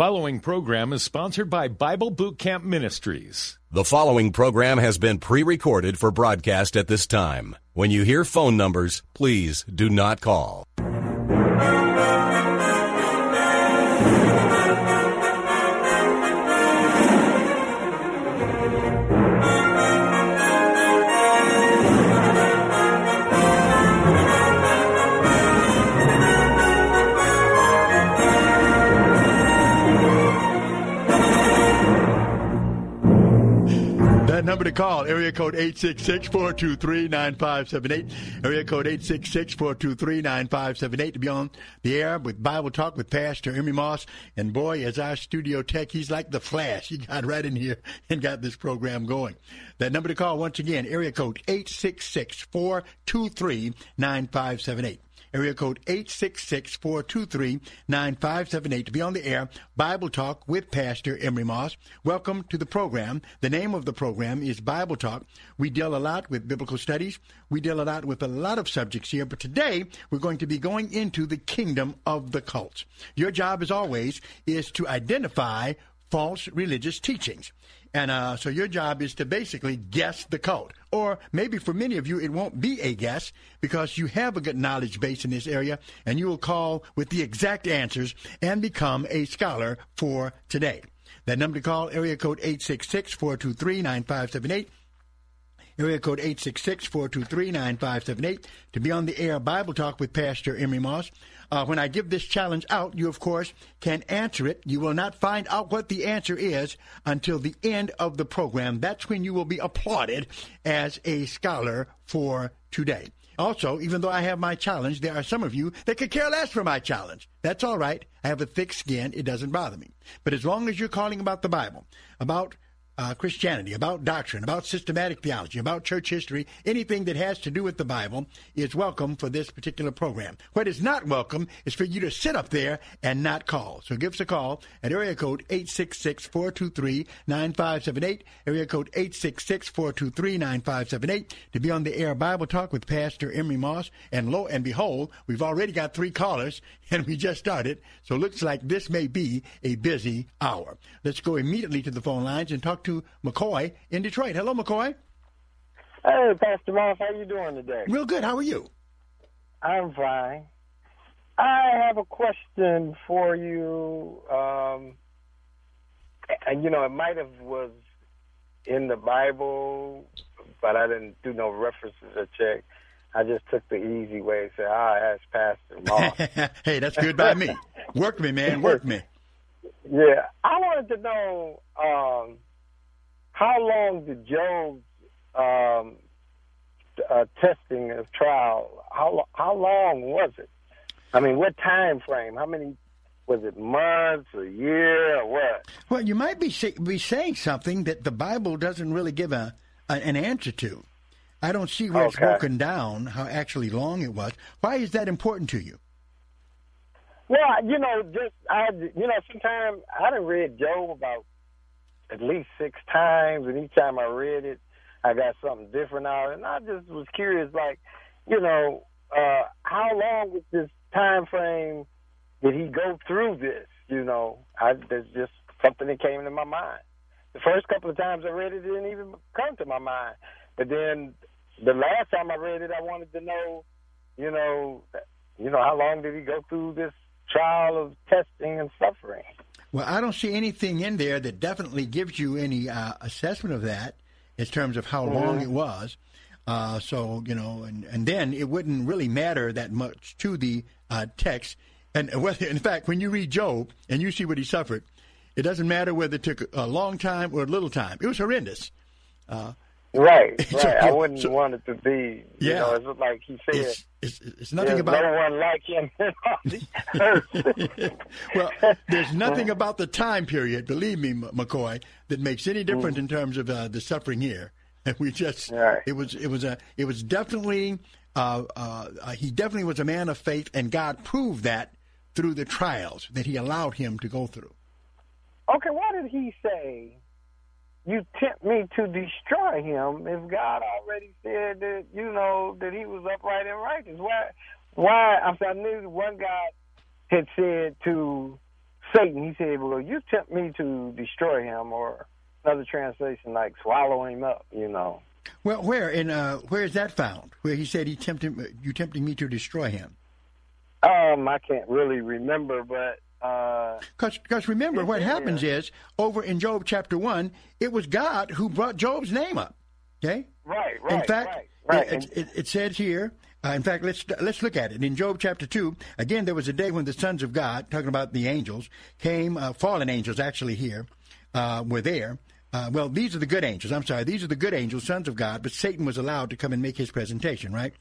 The following program is sponsored by Bible Boot Camp Ministries. The following program has been pre recorded for broadcast at this time. When you hear phone numbers, please do not call. Number to call, area code 866-423-9578. Area code 866-423-9578 to be on the air with Bible Talk with Pastor Emery Moss. And boy, as our studio tech, he's like the Flash. He got right in here and got this program going. That number to call, once again, area code 866-423-9578 area code 866-423-9578 to be on the air bible talk with pastor emery moss. Welcome to the program. The name of the program is bible talk. We deal a lot with biblical studies. We deal a lot with a lot of subjects here but today we're going to be going into the kingdom of the cults. Your job as always is to identify false religious teachings and uh, so your job is to basically guess the cult. Or maybe for many of you, it won't be a guess because you have a good knowledge base in this area and you will call with the exact answers and become a scholar for today. That number to call, area code 866 423 9578. Area code 866-423-9578 to be on the air Bible Talk with Pastor Emery Moss. Uh, when I give this challenge out, you, of course, can answer it. You will not find out what the answer is until the end of the program. That's when you will be applauded as a scholar for today. Also, even though I have my challenge, there are some of you that could care less for my challenge. That's all right. I have a thick skin. It doesn't bother me. But as long as you're calling about the Bible, about uh, Christianity, about doctrine, about systematic theology, about church history, anything that has to do with the Bible is welcome for this particular program. What is not welcome is for you to sit up there and not call. So give us a call at area code 866-423-9578, area code 866-423-9578 to be on the air Bible Talk with Pastor Emery Moss. And lo and behold, we've already got three callers and we just started. So it looks like this may be a busy hour. Let's go immediately to the phone lines and talk to McCoy in Detroit. Hello, McCoy. Hey, Pastor Moss, how you doing today? Real good. How are you? I'm fine. I have a question for you. Um, and you know, it might have was in the Bible, but I didn't do no references or check. I just took the easy way and said, "Ah, ask Pastor Moss." hey, that's good by me. Work me, man. Work me. Yeah, I wanted to know um, how long did Job's um, uh, testing of trial? How how long was it? I mean, what time frame? How many? Was it months, a year, or what? Well, you might be say, be saying something that the Bible doesn't really give a, a an answer to. I don't see where it's broken down how actually long it was. Why is that important to you? Well, you know, just I, you know, sometimes I done read Job about at least six times, and each time I read it, I got something different out, and I just was curious, like, you know, uh, how long with this time frame did he go through this? You know, I there's just something that came into my mind. The first couple of times I read it, it didn't even come to my mind, but then the last time I read it, I wanted to know, you know, you know, how long did he go through this trial of testing and suffering? Well, I don't see anything in there that definitely gives you any uh, assessment of that in terms of how long Mm-hmm. it was. Uh, so you know, and, and then it wouldn't really matter that much to the uh, text. And whether, in fact, when you read Job and you see what he suffered, it doesn't matter whether it took a long time or a little time. It was horrendous. Right, right. I wouldn't so- want it to be. You Yeah. know, it's like he said. It's, it's, it's nothing about no one like him in all the earth. well, there's nothing about the time period, believe me, McCoy, that makes any difference in terms of uh, the suffering here. And we just, Right. it was, it was a, it was definitely, uh, uh, uh, he definitely was a man of faith, and God proved that through the trials that He allowed him to go through. Okay, why did he say, "You tempt me to destroy him"? If God already said that, you know, that he was upright and righteous, why? Why? I'm sorry, I knew one guy had said to Satan, he said, "Well, you tempt me to destroy him," or another translation like swallow him up. You know. Well, where in uh, where is that found? Where he said he tempted you tempting me to destroy him? Um, I can't really remember, but uh, Because remember, what happens is over in Job chapter one, it was God who brought Job's name up. Okay. right, right, in fact, right, right. It, it, it says here. Uh, in fact, let's let's look at it in Job chapter two. Again, there was a day when the sons of God, talking about the angels, came. Uh, fallen angels, actually, here uh, were there. Uh, well, these are the good angels. I'm sorry, these are the good angels, sons of God. But Satan was allowed to come and make his presentation. Right.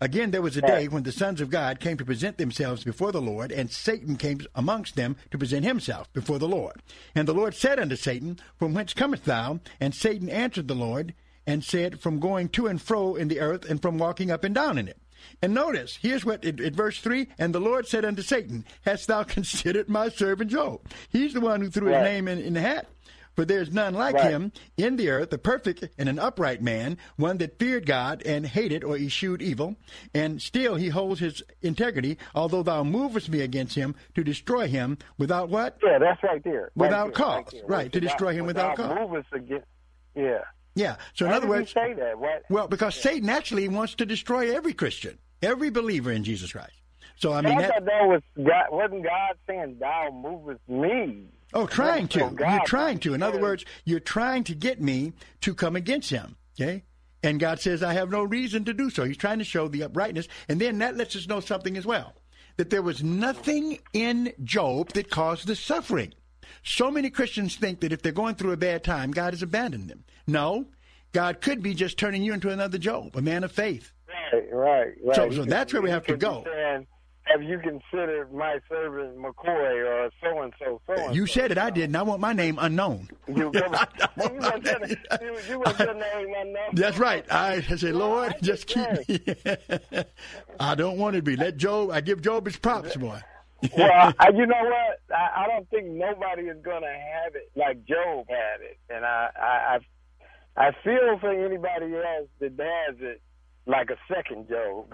Again, there was a day when the sons of God came to present themselves before the Lord, and Satan came amongst them to present himself before the Lord. And the Lord said unto Satan, From whence comest thou? And Satan answered the Lord and said, From going to and fro in the earth, and from walking up and down in it. And notice, here's what, in, in verse 3 And the Lord said unto Satan, Hast thou considered my servant Job? He's the one who threw his name in, in the hat. For there is none like Right. him in the earth, a perfect and an upright man, one that feared God and hated or eschewed evil. And still he holds his integrity, although thou movest me against him to destroy him without what? Yeah, that's right there. Without right cause, there. right, to destroy him without cause. Move us against. Yeah. Yeah. So in Why other words, say that? What? well, because Satan actually wants to destroy every Christian, every believer in Jesus Christ. So I mean, I that, thought that was God. Wasn't God saying, "Thou movest me"? Oh, trying to. You're trying to. In other words, you're trying to get me to come against him. Okay? And God says, I have no reason to do so. He's trying to show the uprightness. And then that lets us know something as well that there was nothing in Job that caused the suffering. So many Christians think that if they're going through a bad time, God has abandoned them. No. God could be just turning you into another Job, a man of faith. Right, right, right. So- so that's where we have to go. saying, have you considered my servant McCoy or so and so, so You said it, I did, and I want my name unknown. You, you, want your- you, you want your name unknown. That's right. I say, Lord, I just keep me. I don't want to be. Let Job. I give Job his props, boy. well, I, you know what? I, I don't think nobody is going to have it like Job had it, and I, I, I, I feel for anybody else that has it like a second Job.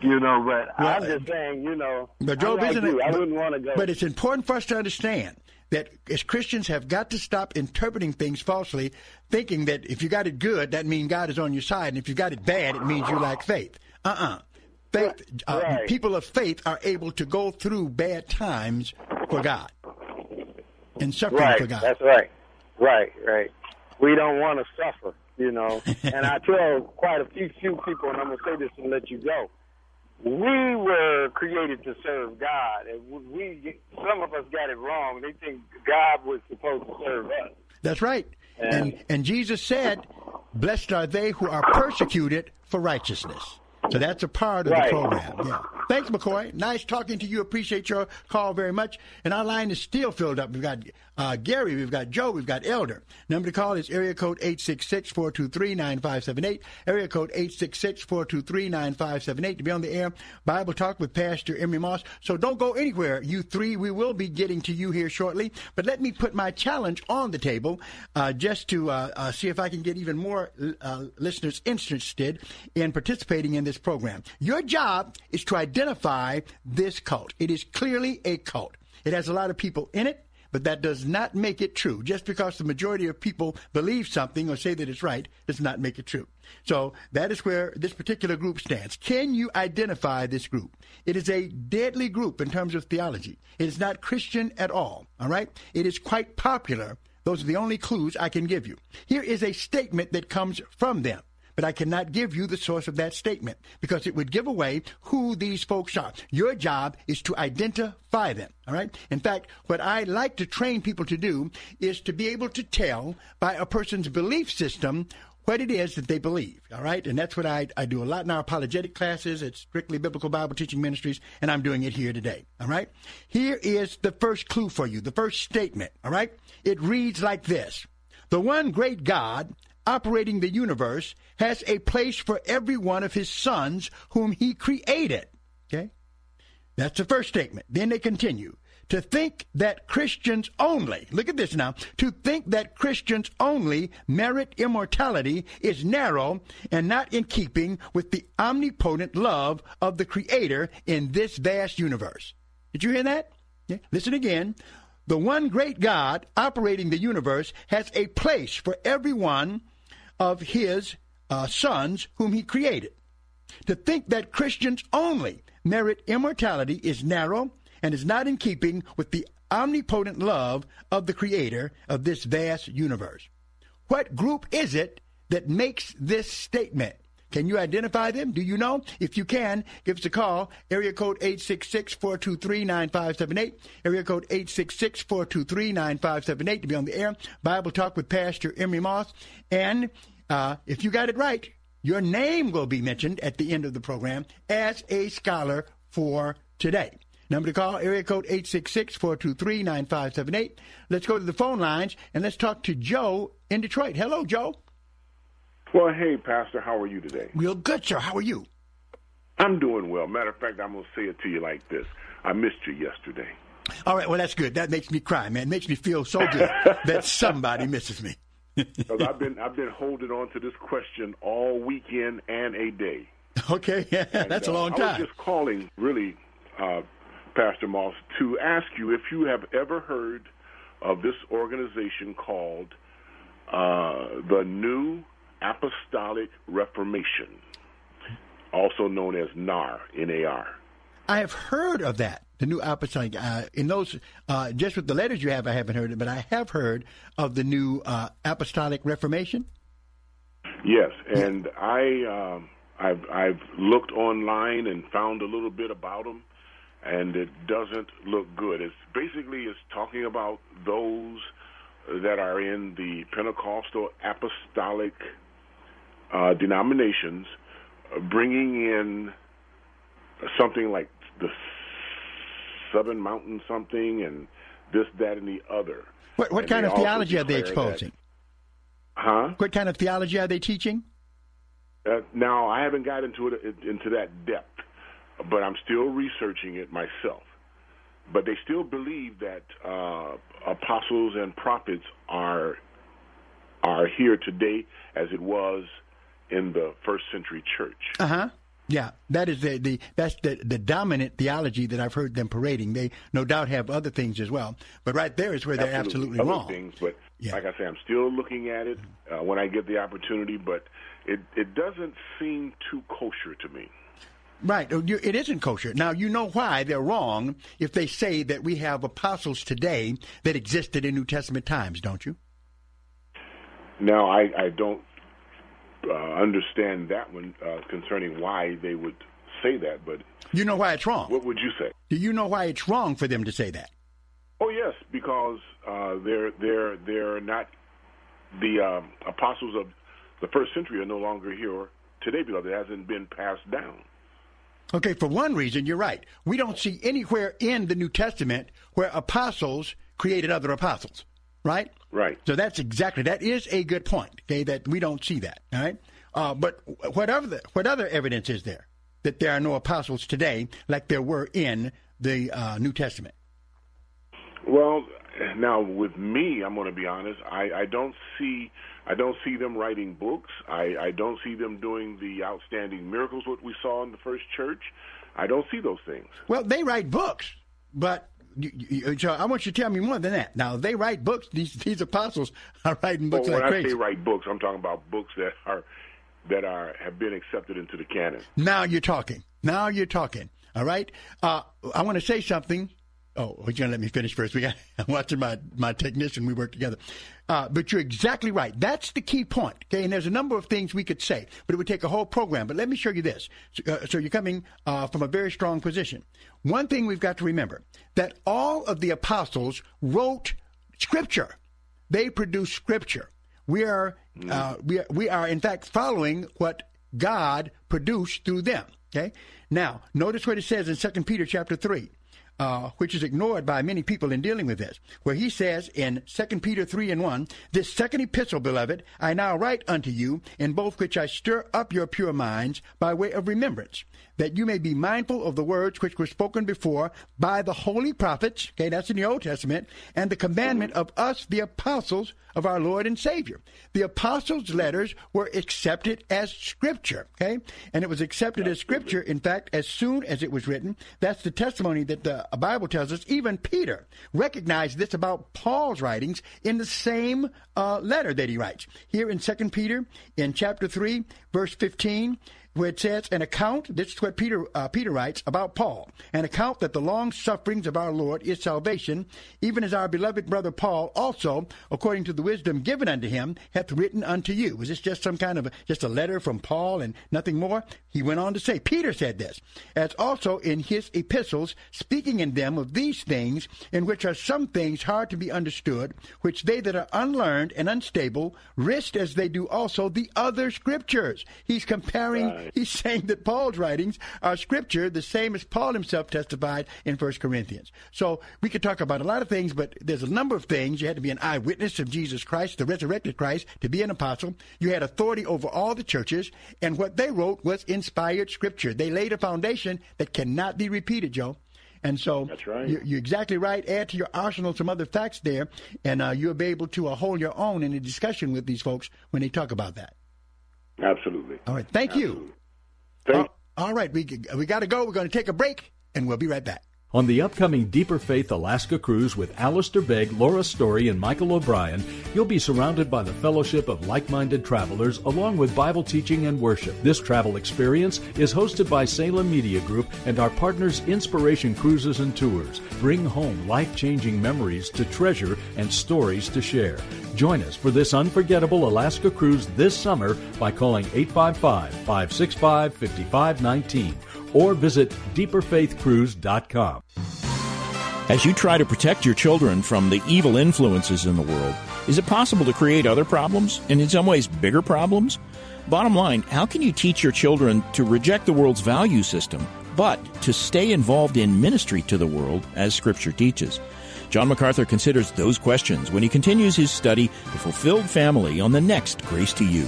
You know, but I'm just saying, you know, But Job like isn't you. it? I wouldn't want to go. But it's important for us to understand that as Christians have got to stop interpreting things falsely, thinking that if you got it good, that means God is on your side, and if you got it bad, it means you lack faith. Uh-uh. Faith. Uh, Right. People of faith are able to go through bad times for God and suffering right, for God. that's right, right, right. We don't want to suffer, you know. and I tell quite a few few people, and I'm gonna say this and let you go. We were created to serve God, and we some of us got it wrong. They think God was supposed to serve us. That's right. And- And and Jesus said, "Blessed are they who are persecuted for righteousness." So that's a part of Right. the program. Yeah. Thanks, McCoy. Nice talking to you. Appreciate your call very much. And our line is still filled up. We've got uh, Gary, we've got Joe, we've got Elder. Number to call is area code 866-423-9578. Area code 866-423-9578 to be on the air. Bible Talk with Pastor Emery Moss. So don't go anywhere, you three. We will be getting to you here shortly. But let me put my challenge on the table uh, just to uh, uh, see if I can get even more uh, listeners interested in participating in this program. Your job is to identify this cult. It is clearly a cult. It has a lot of people in it. but that does not make it true. Just because the majority of people believe something or say that it's right does not make it true. So that is where this particular group stands. Can you identify this group? It is a deadly group in terms of theology. It is not Christian at all, all right? It is quite popular. Those are the only clues I can give you. Here is a statement that comes from them but I cannot give you the source of that statement because it would give away who these folks are. Your job is to identify them, all right? In fact, what I like to train people to do is to be able to tell by a person's belief system what it is that they believe, all right? And that's what I, I do a lot in our apologetic classes at Strictly Biblical Bible Teaching Ministries, and I'm doing it here today, all right? Here is the first clue for you, the first statement, all right? It reads like this The one great God operating the universe has a place for every one of his sons whom he created. Okay? That's the first statement. Then they continue. To think that Christians only, look at this now, to think that Christians only merit immortality is narrow and not in keeping with the omnipotent love of the Creator in this vast universe. Did you hear that? Yeah. Listen again. The one great God operating the universe has a place for everyone of his uh, sons whom he created. To think that Christians only merit immortality is narrow and is not in keeping with the omnipotent love of the creator of this vast universe. What group is it that makes this statement? Can you identify them? Do you know? If you can, give us a call. Area code 866-423-9578. Area code 866-423-9578 to be on the air. Bible Talk with Pastor Emery Moss. And uh, if you got it right, your name will be mentioned at the end of the program as a scholar for today. Number to call, area code 866-423-9578. Let's go to the phone lines and let's talk to Joe in Detroit. Hello, Joe. Well, hey, Pastor, how are you today? Real good, sir. How are you? I'm doing well. Matter of fact, I'm going to say it to you like this. I missed you yesterday. All right, well, that's good. That makes me cry, man. It makes me feel so good that somebody misses me. Because I've been I've been holding on to this question all weekend and a day. Okay, yeah, and, that's a long uh, time. I was just calling, really, uh, Pastor Moss, to ask you if you have ever heard of this organization called uh, the New Apostolic Reformation, also known as NAR, N-A-R. I have heard of that, the New Apostolic. Uh, in those, uh, just with the letters you have, I haven't heard it, but I have heard of the New uh, Apostolic Reformation. Yes, and I, um, I've, I've looked online and found a little bit about them, and it doesn't look good. It's basically it's talking about those that are in the Pentecostal Apostolic uh, denominations, uh, bringing in something like the Seven Mountain something and this, that, and the other. What, what kind of theology are they exposing? That, huh? What kind of theology are they teaching? Uh, now I haven't got into it into that depth, but I'm still researching it myself. But they still believe that uh, apostles and prophets are are here today as it was in the first century church. Uh huh. Yeah, that is the, the that's the, the dominant theology that I've heard them parading. They no doubt have other things as well, but right there is where they're absolutely, other wrong. Things, but Yeah. like I say, I'm still looking at it uh, when I get the opportunity. But it it doesn't seem too kosher to me. Right. Oh, It isn't kosher. Now, you know why they're wrong if they say that we have apostles today that existed in New Testament times, don't you? Now I I don't uh, understand that one uh, concerning why they would say that. But You know why it's wrong. what would you say? Do you know why it's wrong for them to say that? Oh yes, because uh, they're they're they're not the um, apostles of the first century are no longer here today because it hasn't been passed down. Okay, for one reason, you're right. We don't see anywhere in the New Testament where apostles created other apostles, right? Right. So that's exactly that is a good point. Okay, that we don't see that. All right, uh, but whatever the, what other evidence is there that there are no apostles today like there were in the uh, New Testament? Well, now with me, I'm going to be honest. I, I don't see I don't see them writing books. I, I don't see them doing the outstanding miracles what we saw in the first church. I don't see those things. Well, they write books, but you, you, so I want you to tell me more than that. Now they write books. These these apostles are writing books well, like when crazy. I say write books, I'm talking about books that are that are have been accepted into the canon. Now you're talking. Now you're talking. All right. Uh, I want to say something. Oh, you're gonna let me finish first. We got. I'm watching my my technician. We work together. Uh, but you're exactly right. That's the key point. Okay, and there's a number of things we could say, but it would take a whole program. But let me show you this. So, uh, so you're coming uh, from a very strong position. One thing we've got to remember that all of the apostles wrote scripture. They produced scripture. We are uh, we are, we are in fact following what God produced through them. Okay. Now notice what it says in Second Peter chapter three uh, which is ignored by many people in dealing with this, where he says in 2 Peter 3 and 1, This second epistle, beloved, I now write unto you, in both which I stir up your pure minds by way of remembrance, that you may be mindful of the words which were spoken before by the holy prophets, okay, that's in the Old Testament, and the commandment of us, the apostles of our Lord and Savior. The apostles' letters were accepted as scripture, okay? And it was accepted as scripture, in fact, as soon as it was written. That's the testimony that the Bible tells us. Even Peter recognized this about Paul's writings in the same uh, letter that he writes. Here in 2 Peter, in chapter 3, verse 15, where it says, an account, this is what Peter, uh, Peter writes about Paul, an account that the long sufferings of our Lord is salvation, even as our beloved brother Paul also, according to the wisdom given unto him, hath written unto you. Was this just some kind of, a, just a letter from Paul and nothing more? He went on to say, Peter said this, as also in his epistles, speaking in them of these things, in which are some things hard to be understood, which they that are unlearned and unstable wrist as they do also the other scriptures. He's comparing Right. He's saying that Paul's writings are scripture, the same as Paul himself testified in 1 Corinthians. So we could talk about a lot of things, but there's a number of things. You had to be an eyewitness of Jesus Christ, the resurrected Christ, to be an apostle. You had authority over all the churches, and what they wrote was inspired scripture. They laid a foundation that cannot be repeated, Joe. And so That's right. you're, you're exactly right. Add to your arsenal some other facts there, and uh, you'll be able to uh, hold your own in a discussion with these folks when they talk about that. Absolutely. All right. Thank you. Thank All right, we we got to go. We're going to take a break, and we'll be right back. On the upcoming Deeper Faith Alaska cruise with Alistair Begg, Laura Story, and Michael O'Brien, you'll be surrounded by the fellowship of like minded travelers along with Bible teaching and worship. This travel experience is hosted by Salem Media Group and our partners Inspiration Cruises and Tours. Bring home life changing memories to treasure and stories to share. Join us for this unforgettable Alaska cruise this summer by calling 855 565 5519 or visit deeperfaithcruise.com. As you try to protect your children from the evil influences in the world, is it possible to create other problems, and in some ways bigger problems? Bottom line, how can you teach your children to reject the world's value system, but to stay involved in ministry to the world as Scripture teaches? John MacArthur considers those questions when he continues his study, The Fulfilled Family, on the next Grace to You.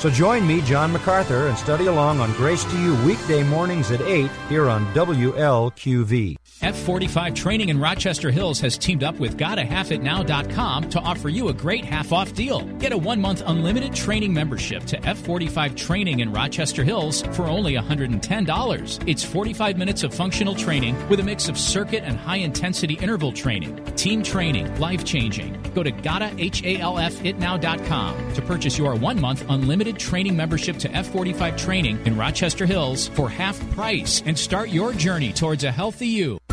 So join me, John MacArthur, and study along on Grace to You weekday mornings at 8 here on WLQV. F45 Training in Rochester Hills has teamed up with GottaHalfItNow.com to offer you a great half off deal. Get a one month unlimited training membership to F45 Training in Rochester Hills for only $110. It's 45 minutes of functional training with a mix of circuit and high intensity interval training, team training, life changing. Go to GottaHalfItNow.com to purchase your one month unlimited training membership to F45 Training in Rochester Hills for half price and start your journey towards a healthy you.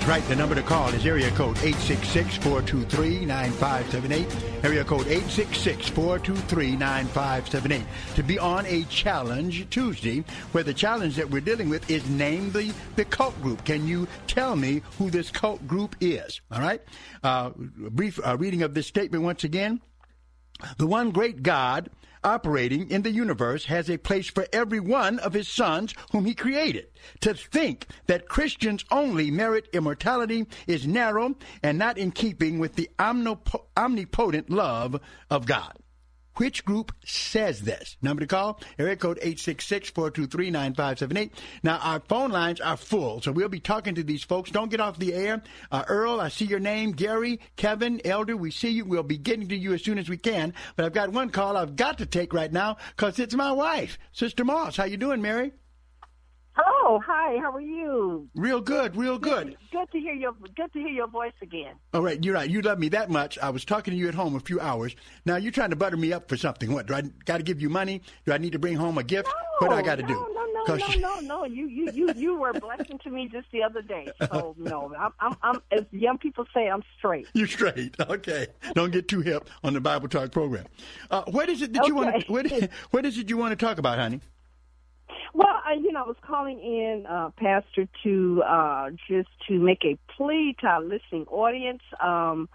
That's right. The number to call is area code 866-423-9578. Area code 866-423-9578. To be on a challenge Tuesday, where the challenge that we're dealing with is name the, the cult group. Can you tell me who this cult group is? All right. Uh, brief uh, reading of this statement once again. The one great God operating in the universe has a place for every one of his sons whom he created. To think that Christians only merit immortality is narrow and not in keeping with the omnipotent love of God. Which group says this? Number to call, area code 866-423-9578. Now, our phone lines are full, so we'll be talking to these folks. Don't get off the air. Uh, Earl, I see your name. Gary, Kevin, Elder, we see you. We'll be getting to you as soon as we can. But I've got one call I've got to take right now because it's my wife, Sister Moss. How you doing, Mary? Oh, hi. How are you? Real good, real good. Good to hear your good to hear your voice again. All right, you're right. You love me that much. I was talking to you at home a few hours. Now you're trying to butter me up for something. What do I got to give you money? Do I need to bring home a gift? No, what do I got to no, do? No, no, no, no, no. You, you, you, you were a blessing to me just the other day. So no, I'm, I'm, I'm, as young people say, I'm straight. You're straight. Okay. Don't get too hip on the Bible Talk program. Uh, what is it that you want? To, what, what is it you want to talk about, honey? Well, I, you know, I was calling in, uh, Pastor, to uh, just to make a plea to our listening audience um,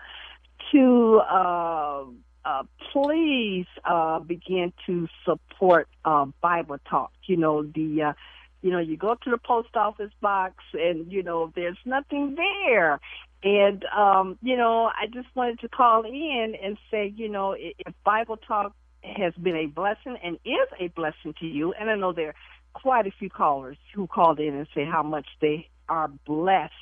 to uh, uh, please uh, begin to support uh, Bible Talk. You know, the uh, you know, you go to the post office box, and you know, there's nothing there. And um, you know, I just wanted to call in and say, you know, if Bible Talk has been a blessing and is a blessing to you, and I know there quite a few callers who called in and said how much they are blessed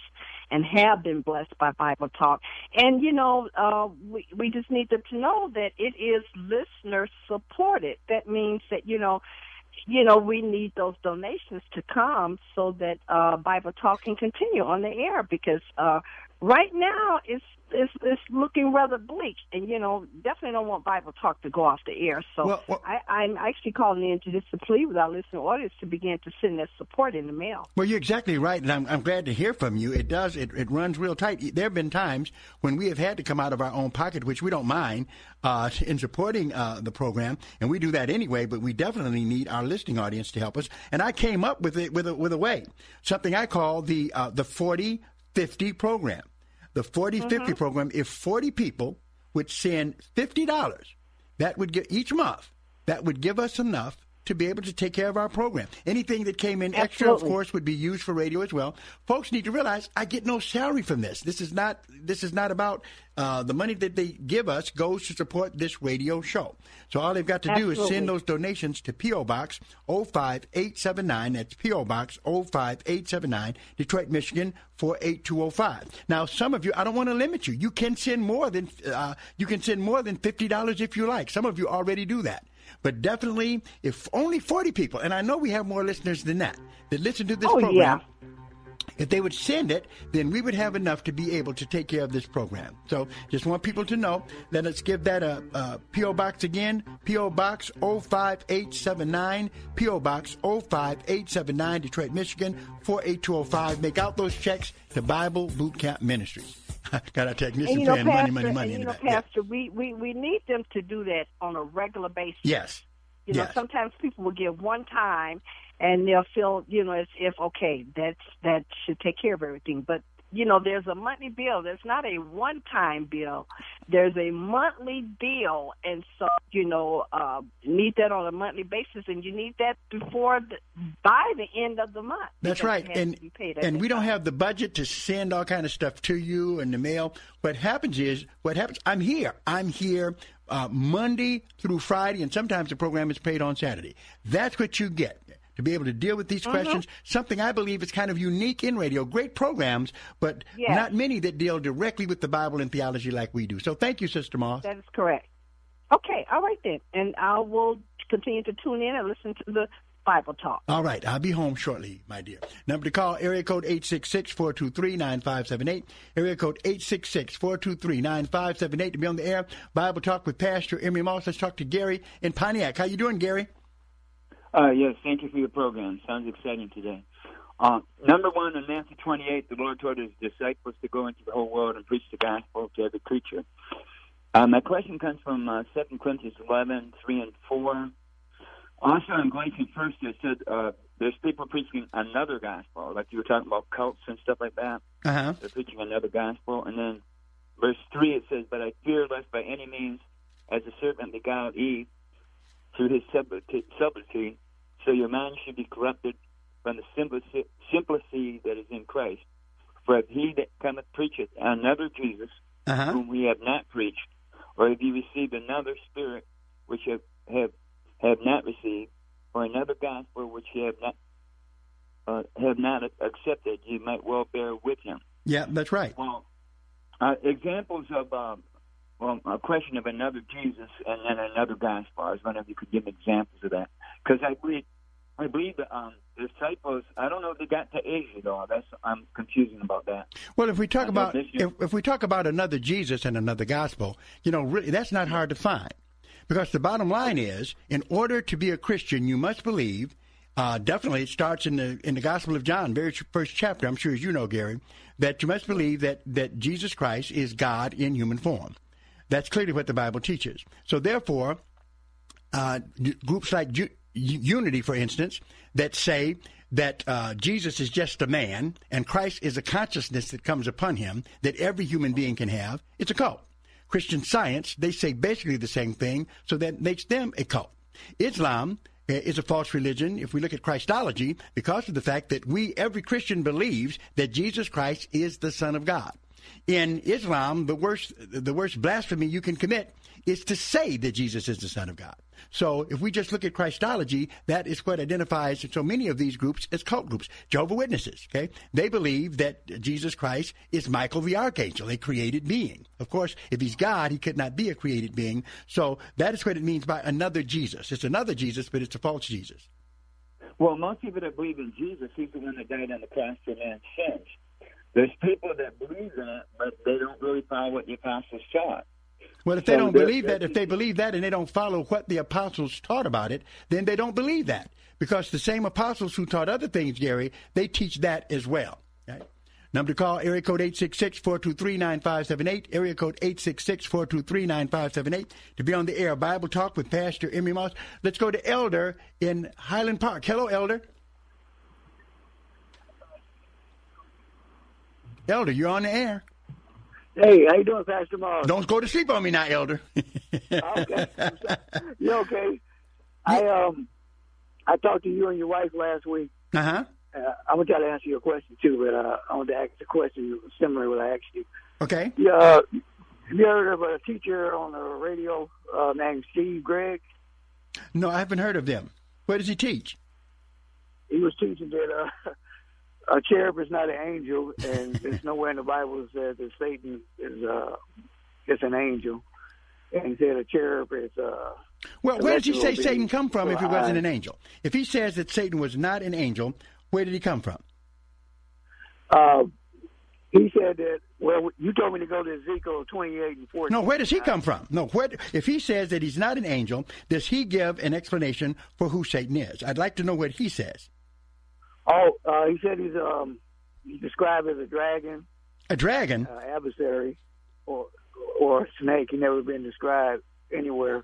and have been blessed by Bible Talk. And you know, uh, we we just need them to know that it is listener supported. That means that you know, you know, we need those donations to come so that uh, Bible Talk can continue on the air because uh, right now it's it's it's looking rather bleak, and you know, definitely don't want Bible talk to go off the air. So well, well, I, I'm actually calling in to just to plead with our listening audience to begin to send their support in the mail. Well, you're exactly right, and I'm, I'm glad to hear from you. It does it, it runs real tight. There have been times when we have had to come out of our own pocket, which we don't mind, uh, in supporting uh, the program, and we do that anyway. But we definitely need our listening audience to help us. And I came up with it with a, with a way, something I call the uh, the 40 50 program. The 40 50 mm-hmm. program, if 40 people would send $50, that would get each month, that would give us enough to be able to take care of our program. Anything that came in Absolutely. extra, of course, would be used for radio as well. Folks need to realize I get no salary from this. This is not this is not about uh, the money that they give us goes to support this radio show. So all they've got to Absolutely. do is send those donations to PO Box 05879. That's PO Box 05879, Detroit, Michigan 48205. Now, some of you, I don't want to limit you. You can send more than uh, you can send more than fifty dollars if you like. Some of you already do that. But definitely, if only 40 people, and I know we have more listeners than that, that listen to this oh, program, yeah. if they would send it, then we would have enough to be able to take care of this program. So just want people to know that let's give that a, a P.O. Box again, P.O. Box 05879, P.O. Box 05879, Detroit, Michigan 48205. Make out those checks to Bible Boot Camp Ministries. Got our technician and, you know, saying Pastor, money, money, money. And, you know, yeah. Pastor, we, we, we need them to do that on a regular basis. Yes. You know, sometimes people will give one time and they'll feel, you know, as if okay, that's that should take care of everything. But you know, there's a monthly bill. There's not a one-time bill. There's a monthly bill, and so you know, uh, need that on a monthly basis, and you need that before the, by the end of the month. That's right, and and we time. don't have the budget to send all kind of stuff to you in the mail. What happens is, what happens? I'm here. I'm here. uh, Monday through Friday, and sometimes the program is paid on Saturday. That's what you get to be able to deal with these Mhm. questions. Something I believe is kind of unique in radio. Great programs, but Yes. not many that deal directly with the Bible and theology like we do. So thank you, Sister Moss. That is correct. Okay, all right then. And I will continue to tune in and listen to the Bible talk. All right, I'll be home shortly, my dear. Number to call, area code 866-423-9578. Area code 866-423-9578 to be on the air. Bible Talk with Pastor Emery Moss. Let's talk to Gary in Pontiac. How you doing, Gary? Uh, yes, thank you for your program. Sounds exciting today. Uh, number one, in Matthew 28, the Lord told his disciples to go into the whole world and preach the gospel to every creature. Uh, my question comes from uh, 2 Corinthians 11, 3 and 4. Also in Galatians 1st, it said uh, there's people preaching another gospel, like you were talking about cults and stuff like that. Uh-huh. They're preaching another gospel. And then verse 3, it says, But I fear lest by any means, as the serpent beguiled Eve through his subtlety, so your mind should be corrupted from the simplicity, simplicity that is in Christ. For if he that cometh preacheth another Jesus, Uh-huh. whom we have not preached, or if you received another spirit which have, have have not received, or another gospel which you have not uh, have not accepted, you might well bear with him. Yeah, that's right. Well, uh, examples of um, well, a question of another Jesus and then another gospel. I was wondering if you could give examples of that, because I believe I believe the um, disciples. I don't know if they got to Asia though. That's I'm confusing about that. Well, if we talk about if, if we talk about another Jesus and another gospel, you know, really, that's not hard to find, because the bottom line is, in order to be a Christian, you must believe. Uh, definitely, it starts in the in the Gospel of John, very first chapter. I'm sure as you know, Gary, that you must believe that that Jesus Christ is God in human form. That's clearly what the Bible teaches. So, therefore, uh, groups like Unity, for instance, that say that uh, Jesus is just a man and Christ is a consciousness that comes upon him that every human being can have, it's a cult. Christian Science, they say basically the same thing, so that makes them a cult. Islam uh, is a false religion if we look at Christology because of the fact that we, every Christian believes that Jesus Christ is the Son of God. In Islam, the worst, the worst blasphemy you can commit is to say that Jesus is the Son of God. So if we just look at Christology, that is what identifies so many of these groups as cult groups. Jehovah Witnesses, okay? They believe that Jesus Christ is Michael the Archangel, a created being. Of course, if he's God, he could not be a created being. So that is what it means by another Jesus. It's another Jesus, but it's a false Jesus. Well, most people that believe in Jesus, he's the one that died on the cross for man's sins. There's people that believe that, but they don't really follow what the apostles taught. Well, if they So don't believe that, if they believe that and they don't follow what the apostles taught about it, then they don't believe that. Because the same apostles who taught other things, Gary, they teach that as well. Okay? Number to call, area code 866-423-9578, area code 866-423-9578 to be on the air. Bible Talk with Pastor Emery Moss. Let's go to Elder in Highland Park. Hello, Elder. Elder, you're on the air. Hey, how you doing, Pastor Moss? Don't go to sleep on me now, Elder. okay, you okay? I um, I talked to you and your wife last week. Uh-huh. Uh, I'm gonna try to answer your question too, but uh, I want to ask a question similar to what I asked you. Okay. Yeah, uh, have you heard of a teacher on the radio uh, named Steve Gregg? No, I haven't heard of them. Where does he teach? He was teaching that uh, a cherub is not an angel, and there's nowhere in the Bible that says that Satan is uh, is an angel. And he said a cherub is uh, Well, where does he say Satan come from if he wasn't an angel? If he says that Satan was not an angel, where did he come from? Uh, he said that. Well, you told me to go to Ezekiel 28 and 14. No, where does he come from? No, where, if he says that he's not an angel, does he give an explanation for who Satan is? I'd like to know what he says. Oh, uh, he said he's um he's described as a dragon, A dragon? uh, adversary, or or a snake. He never been described anywhere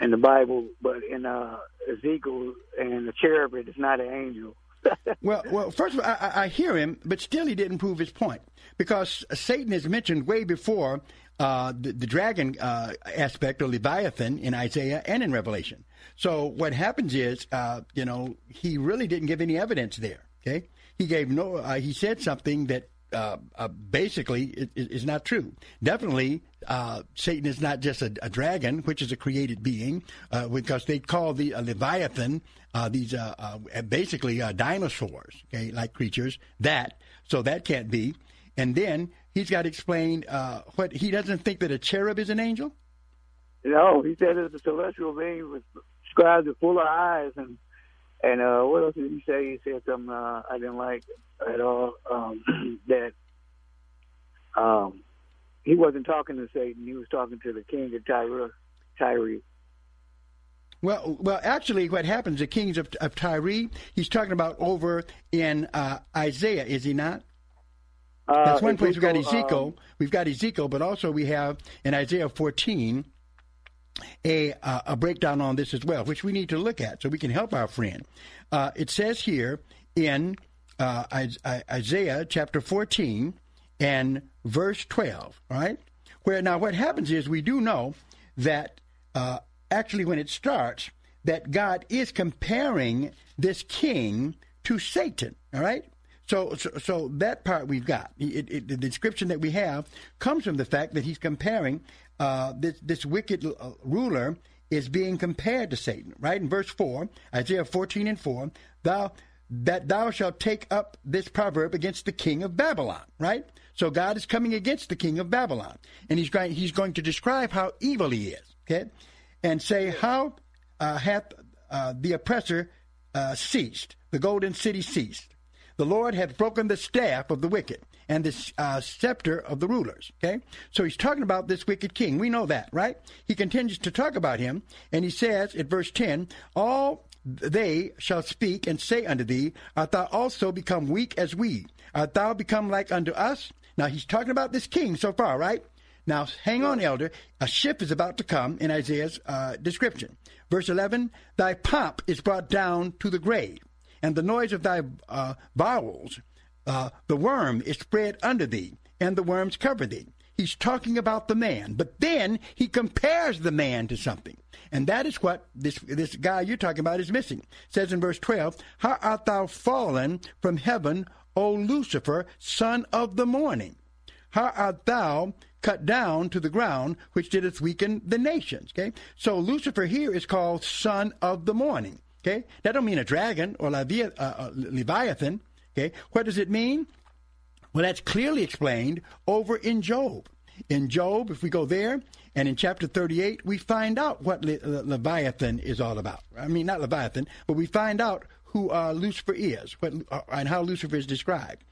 in the Bible, but in uh, Ezekiel and the cherub, it is not an angel. well, well, first of all, I, I- I hear him, but still he didn't prove his point because Satan is mentioned way before uh, the, the dragon uh, aspect or Leviathan in Isaiah and in Revelation. So what happens is, uh, you know, he really didn't give any evidence there. Okay, he gave no. Uh, he said something that uh, uh, basically is, is not true. Definitely, uh, Satan is not just a, a, dragon, which is a created being, uh, because they call the Leviathan uh, these uh, basically dinosaurs, okay, like creatures. That so that can't be. And then he's got to explain what he doesn't think that a cherub is an angel. No, he said it's a celestial being with scribes with full of eyes and and uh, what else did he say? He said something uh, I didn't like at all. Um, that um, he wasn't talking to Satan; he was talking to the king of Tyre. Tyre. Well, well, actually, what happens? The kings of, of Tyre. He's talking about over in uh, Isaiah, is he not? Uh, That's one place we've got Ezekiel. Um, we've got Ezekiel, but also we have in Isaiah 14 a, uh, a breakdown on this as well, which we need to look at so we can help our friend. Uh, it says here in uh, Isaiah chapter 14 and verse 12, right? Where now what happens is we do know that uh, actually when it starts, that God is comparing this king to Satan, all right? So, so, so that part we've got. It, it, the description that we have comes from the fact that he's comparing uh, this this wicked uh, ruler is being compared to Satan. Right in verse four, Isaiah fourteen and four, thou that thou shalt take up this proverb against the king of Babylon. Right. So God is coming against the king of Babylon, and he's going he's going to describe how evil he is. Okay, and say how uh, hath uh, the oppressor uh, ceased, the golden city ceased. The Lord hath broken the staff of the wicked and the uh, scepter of the rulers. Okay? So he's talking about this wicked king. We know that, right? He continues to talk about him, and he says at verse 10 All they shall speak and say unto thee, Art thou also become weak as we? Art thou become like unto us? Now he's talking about this king so far, right? Now, hang on, elder. A ship is about to come in Isaiah's uh, description. Verse 11 Thy pomp is brought down to the grave, and the noise of thy uh, bowels uh, the worm is spread under thee, and the worms cover thee. He's talking about the man, but then he compares the man to something. And that is what this, this guy you're talking about is missing. It says in verse 12, How art thou fallen from heaven, O Lucifer, son of the morning? How art thou cut down to the ground, which didst weaken the nations? Okay? So Lucifer here is called son of the morning. Okay? That don't mean a dragon or uh, uh, Leviathan. Okay, what does it mean? Well, that's clearly explained over in Job. In Job, if we go there, and in chapter 38, we find out what Le- Le- Leviathan is all about. I mean, not Leviathan, but we find out who uh, Lucifer is what, uh, and how Lucifer is described.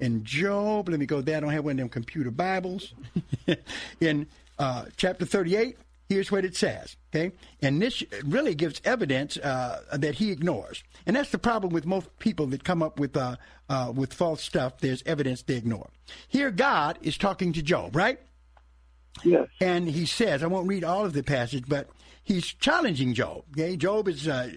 In Job, let me go there. I don't have one of them computer Bibles. in uh, chapter 38, here's what it says. Okay, and this really gives evidence uh, that he ignores, and that's the problem with most people that come up with uh, uh, with false stuff. There's evidence they ignore. Here, God is talking to Job, right? Yes. And he says, I won't read all of the passage, but he's challenging Job. Okay, Job is uh,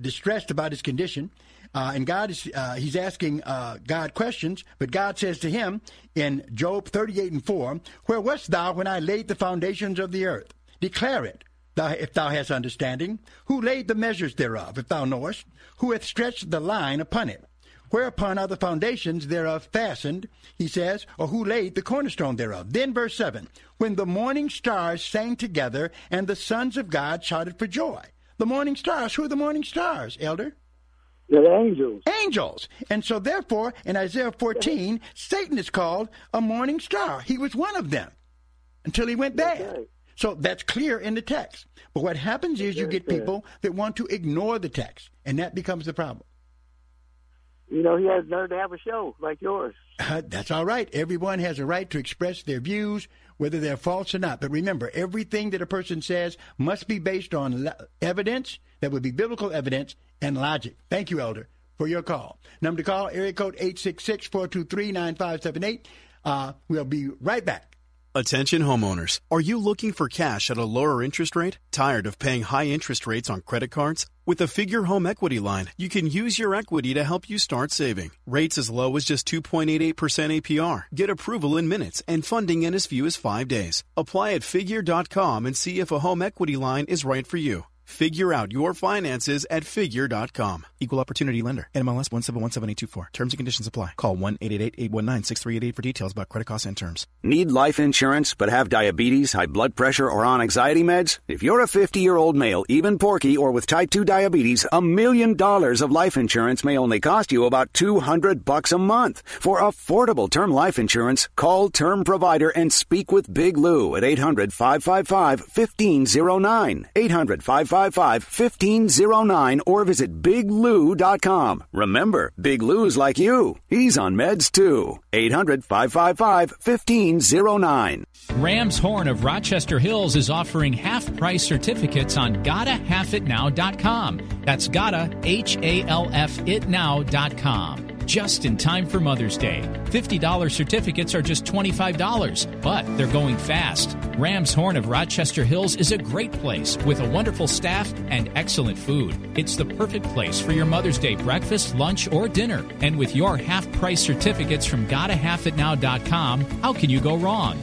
distressed about his condition. Uh, and God is uh, he's asking uh, God questions, but God says to him in Job 38 and 4, Where wast thou when I laid the foundations of the earth? Declare it, thou, if thou hast understanding. Who laid the measures thereof, if thou knowest? Who hath stretched the line upon it? Whereupon are the foundations thereof fastened, he says, or who laid the cornerstone thereof? Then verse 7 When the morning stars sang together, and the sons of God shouted for joy. The morning stars, who are the morning stars, Elder? The angels. Angels. And so, therefore, in Isaiah 14, Satan is called a morning star. He was one of them until he went bad. Right. So that's clear in the text. But what happens is you get people that want to ignore the text, and that becomes the problem. You know, he has nerve to have a show like yours. Uh, that's all right. Everyone has a right to express their views, whether they're false or not. But remember, everything that a person says must be based on evidence that would be biblical evidence and logic. Thank you, Elder, for your call. Number to call, area code 866 423 9578. Uh, we'll be right back. Attention homeowners. Are you looking for cash at a lower interest rate? Tired of paying high interest rates on credit cards? With the Figure Home Equity Line, you can use your equity to help you start saving. Rates as low as just 2.88% APR. Get approval in minutes and funding in as few as five days. Apply at figure.com and see if a home equity line is right for you. Figure out your finances at figure.com. Equal opportunity lender. NMLS 1717824. Terms and conditions apply. Call 1 819 6388 for details about credit costs and terms. Need life insurance but have diabetes, high blood pressure, or on anxiety meds? If you're a 50 year old male, even porky, or with type 2 diabetes, a million dollars of life insurance may only cost you about 200 bucks a month. For affordable term life insurance, call Term Provider and speak with Big Lou at 800 555 1509. 800 555 1509 or visit biglou.com. Remember, Big Lou's like you. He's on meds too. 800 555 1509. Ram's Horn of Rochester Hills is offering half price certificates on gottahalfitnow.com. That's gotta, H A L F it now.com. Just in time for Mother's Day. $50 certificates are just $25, but they're going fast. Ram's Horn of Rochester Hills is a great place with a wonderful staff and excellent food. It's the perfect place for your Mother's Day breakfast, lunch, or dinner. And with your half price certificates from gottahalfitnow.com, how can you go wrong?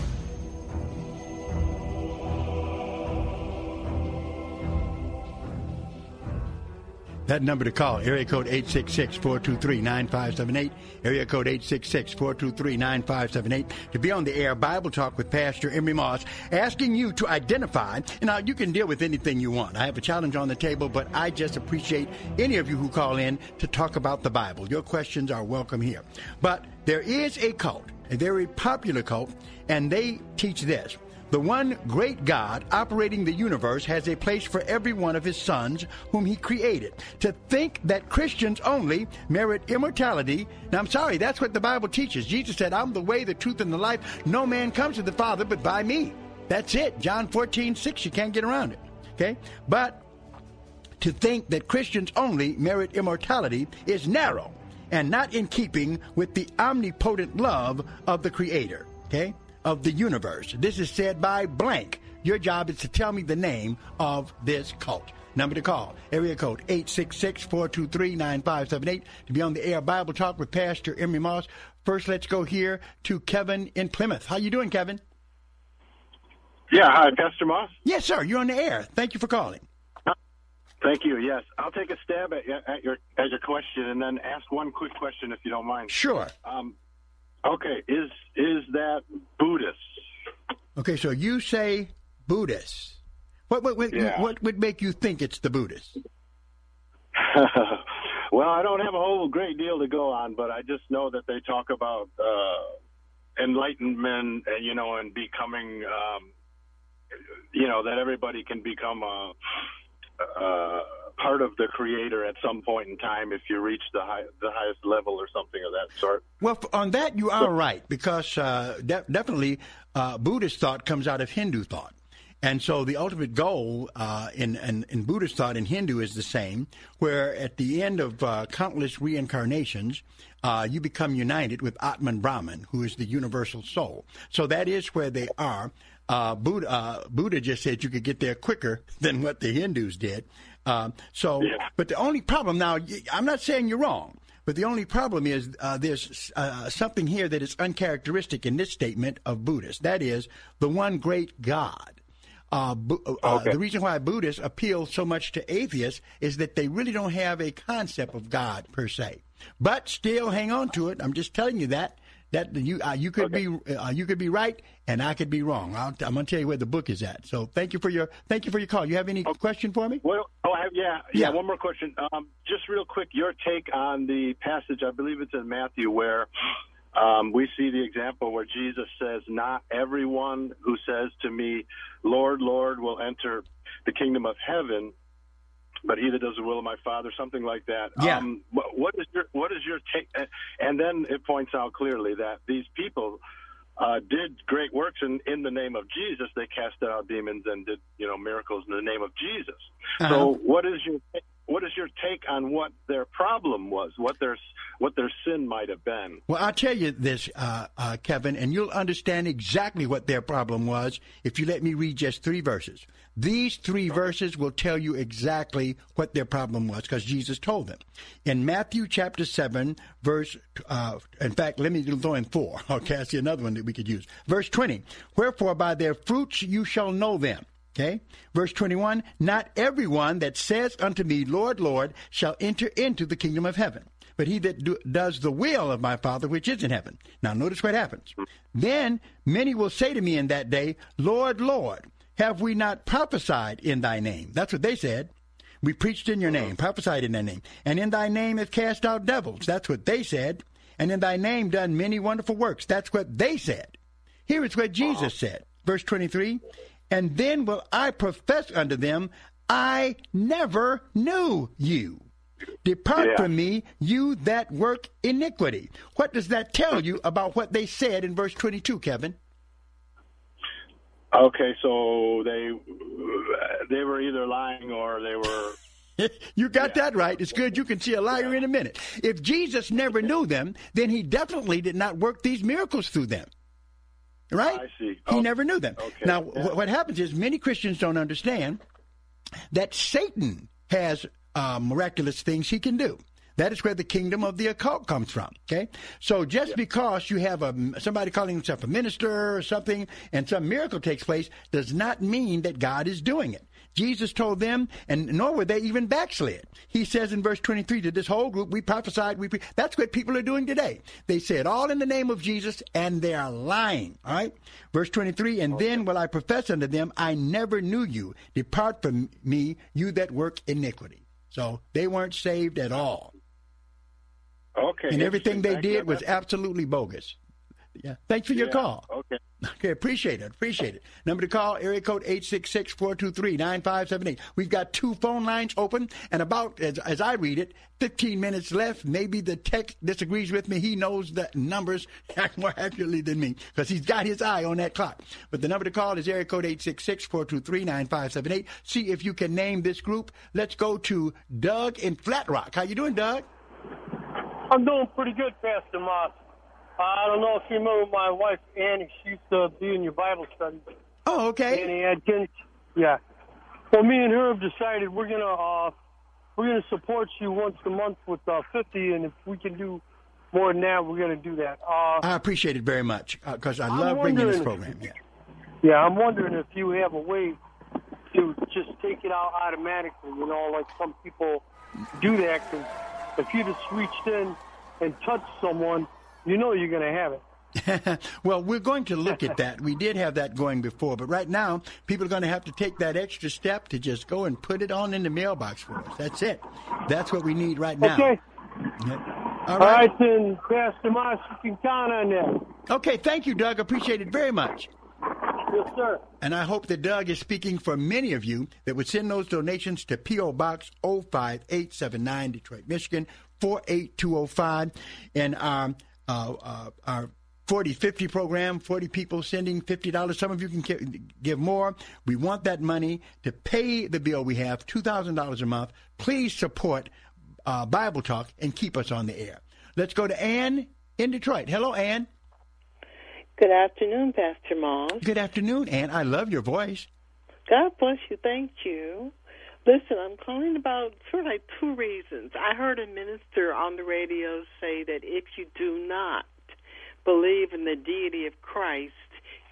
That number to call, area code 866-423-9578, area code 866-423-9578, to be on the air Bible Talk with Pastor Emery Moss, asking you to identify, now you can deal with anything you want. I have a challenge on the table, but I just appreciate any of you who call in to talk about the Bible. Your questions are welcome here. But there is a cult, a very popular cult, and they teach this. The one great God operating the universe has a place for every one of his sons whom he created. To think that Christians only merit immortality, now I'm sorry, that's what the Bible teaches. Jesus said, I'm the way, the truth, and the life. No man comes to the Father but by me. That's it. John 14, 6, you can't get around it. Okay? But to think that Christians only merit immortality is narrow and not in keeping with the omnipotent love of the Creator. Okay? Of the universe. This is said by blank. Your job is to tell me the name of this cult. Number to call, area code 866-423-9578 to be on the air Bible Talk with Pastor Emery Moss. First, let's go here to Kevin in Plymouth. How you doing, Kevin? Yeah, hi, Pastor Moss. Yes, sir. You're on the air. Thank you for calling. Thank you. Yes, I'll take a stab at, at your at your question and then ask one quick question if you don't mind. Sure. Um, Okay, is is that Buddhist? Okay, so you say Buddhist. What what what, Yeah. what would make you think it's the Buddhist? well, I don't have a whole great deal to go on, but I just know that they talk about uh, enlightenment, and you know, and becoming, um, you know, that everybody can become a, a part of the Creator at some point in time if you reach the high, the highest level or something of that sort. Well, on that you are right because uh, de- definitely uh, Buddhist thought comes out of Hindu thought, And so the ultimate goal uh, in, in, in Buddhist thought and Hindu is the same, where at the end of uh, countless reincarnations, uh, you become united with Atman Brahman, who is the universal soul. So that is where they are. Uh, Buddha, uh, Buddha just said you could get there quicker than what the Hindus did. Uh, so, yeah. but the only problem now, I'm not saying you're wrong. But the only problem is uh, there's uh, something here that is uncharacteristic in this statement of Buddhists. That is the one great God. Uh, uh, okay. The reason why Buddhists appeal so much to atheists is that they really don't have a concept of God per se. But still, hang on to it. I'm just telling you that that you uh, you could okay. be uh, you could be right and I could be wrong. i am going to tell you where the book is at. So thank you for your thank you for your call. You have any okay. question for me? Well, oh, I have, yeah, yeah, yeah, One more question. Um, just real quick, your take on the passage. I believe it's in Matthew where um, we see the example where Jesus says, "Not everyone who says to me, Lord, Lord, will enter the kingdom of heaven." But he that does the will of my Father, something like that. Yeah. Um, what is your what is your take? And then it points out clearly that these people uh, did great works in in the name of Jesus. They cast out demons and did you know miracles in the name of Jesus. Uh-huh. So what is your what is your take on what their problem was, what their what their sin might have been? Well, I'll tell you this, uh, uh, Kevin, and you'll understand exactly what their problem was if you let me read just three verses. These three verses will tell you exactly what their problem was because Jesus told them. In Matthew chapter 7, verse, uh, in fact, let me throw in four. Okay, I see another one that we could use. Verse 20, Wherefore by their fruits you shall know them. Okay? Verse 21 Not everyone that says unto me, Lord, Lord, shall enter into the kingdom of heaven, but he that do, does the will of my Father which is in heaven. Now, notice what happens. Then many will say to me in that day, Lord, Lord, have we not prophesied in thy name? That's what they said. We preached in your name, prophesied in thy name. And in thy name have cast out devils. That's what they said. And in thy name done many wonderful works. That's what they said. Here is what Jesus said. Verse 23 and then will I profess unto them, I never knew you. Depart yeah. from me, you that work iniquity. What does that tell you about what they said in verse 22, Kevin? Okay, so they they were either lying or they were you got yeah. that right. It's good you can see a liar in a minute. If Jesus never knew them, then he definitely did not work these miracles through them. Right? I see. He oh, never knew them. Okay. Now, yeah. what happens is many Christians don't understand that Satan has uh, miraculous things he can do. That is where the kingdom of the occult comes from. Okay, so just yeah. because you have a somebody calling himself a minister or something, and some miracle takes place, does not mean that God is doing it. Jesus told them, and nor were they even backslid. He says in verse 23 to this whole group, we prophesied, we pre-. that's what people are doing today. They say it all in the name of Jesus, and they are lying. All right? Verse 23, and okay. then will I profess unto them, I never knew you. Depart from me, you that work iniquity. So they weren't saved at all. Okay. And everything they did was absolutely bogus. Yeah. Thanks for your yeah. call. Okay. Okay, appreciate it. Appreciate it. Number to call, area code 866-423-9578. We've got two phone lines open, and about, as, as I read it, 15 minutes left. Maybe the tech disagrees with me. He knows the numbers more accurately than me because he's got his eye on that clock. But the number to call is area code 866-423-9578. See if you can name this group. Let's go to Doug in Flat Rock. How you doing, Doug? I'm doing pretty good, Pastor Moss. I don't know if you remember my wife Annie. She used to be in your Bible study. Oh, okay. Annie Adkins. Yeah. Well, me and her have decided we're gonna uh, we're gonna support you once a month with uh, fifty, and if we can do more than that, we're gonna do that. Uh, I appreciate it very much because uh, I love bringing this program. Yeah. Yeah, I'm wondering if you have a way to just take it out automatically. You know, like some people do that because if you just reached in and touched someone you know you're going to have it. well, we're going to look at that. We did have that going before, but right now, people are going to have to take that extra step to just go and put it on in the mailbox for us. That's it. That's what we need right now. Okay. All, right. All right, then, Pastor Moss, you can count on that. Okay, thank you, Doug. Appreciate it very much. Yes, sir. And I hope that Doug is speaking for many of you that would send those donations to P.O. Box 05879, Detroit, Michigan, 48205. And um, uh, uh, our 40 50 program, 40 people sending $50. Some of you can give more. We want that money to pay the bill we have, $2,000 a month. Please support uh, Bible Talk and keep us on the air. Let's go to Ann in Detroit. Hello, Ann. Good afternoon, Pastor Moss. Good afternoon, Ann. I love your voice. God bless you. Thank you. Listen, I'm calling about sort of like two reasons. I heard a minister on the radio say that if you do not believe in the deity of Christ,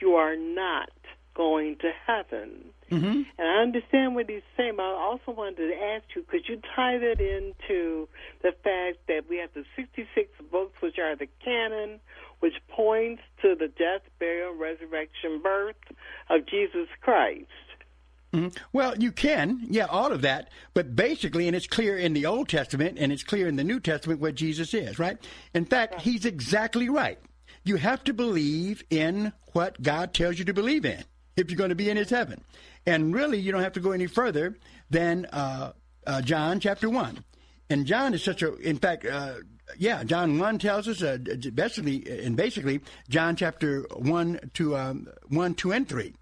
you are not going to heaven. Mm-hmm. And I understand what he's saying, but I also wanted to ask you could you tie that into the fact that we have the 66 books, which are the canon, which points to the death, burial, resurrection, birth of Jesus Christ? Mm-hmm. Well, you can, yeah, all of that, but basically, and it's clear in the Old Testament and it's clear in the New Testament what Jesus is, right? In fact, right. he's exactly right. You have to believe in what God tells you to believe in if you're going to be in his heaven. And really, you don't have to go any further than uh, uh, John chapter 1. And John is such a, in fact, uh, yeah, John 1 tells us, uh, basically, and basically, John chapter 1 to um, 1, 2, and 3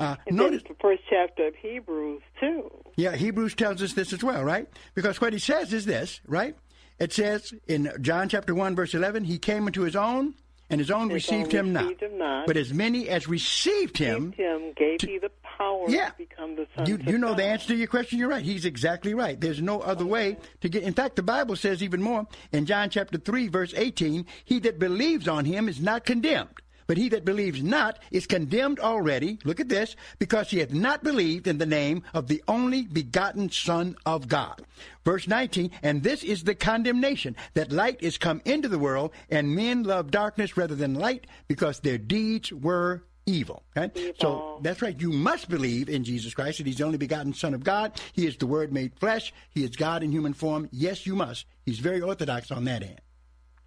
uh, and notice the first chapter of Hebrews too. Yeah, Hebrews tells us this as well, right? Because what he says is this, right? It says in John chapter one verse eleven, he came into his own, and his own his received, own him, received not. him, not. But as many as received him, him gave to, he the power yeah, to become the son. You, you know God. the answer to your question. You're right. He's exactly right. There's no other way to get. In fact, the Bible says even more in John chapter three verse eighteen, he that believes on him is not condemned. But he that believes not is condemned already, look at this, because he hath not believed in the name of the only begotten Son of God. Verse 19, and this is the condemnation, that light is come into the world, and men love darkness rather than light, because their deeds were evil. Okay? Evil. So that's right. You must believe in Jesus Christ, that he's the only begotten Son of God. He is the Word made flesh. He is God in human form. Yes, you must. He's very orthodox on that end.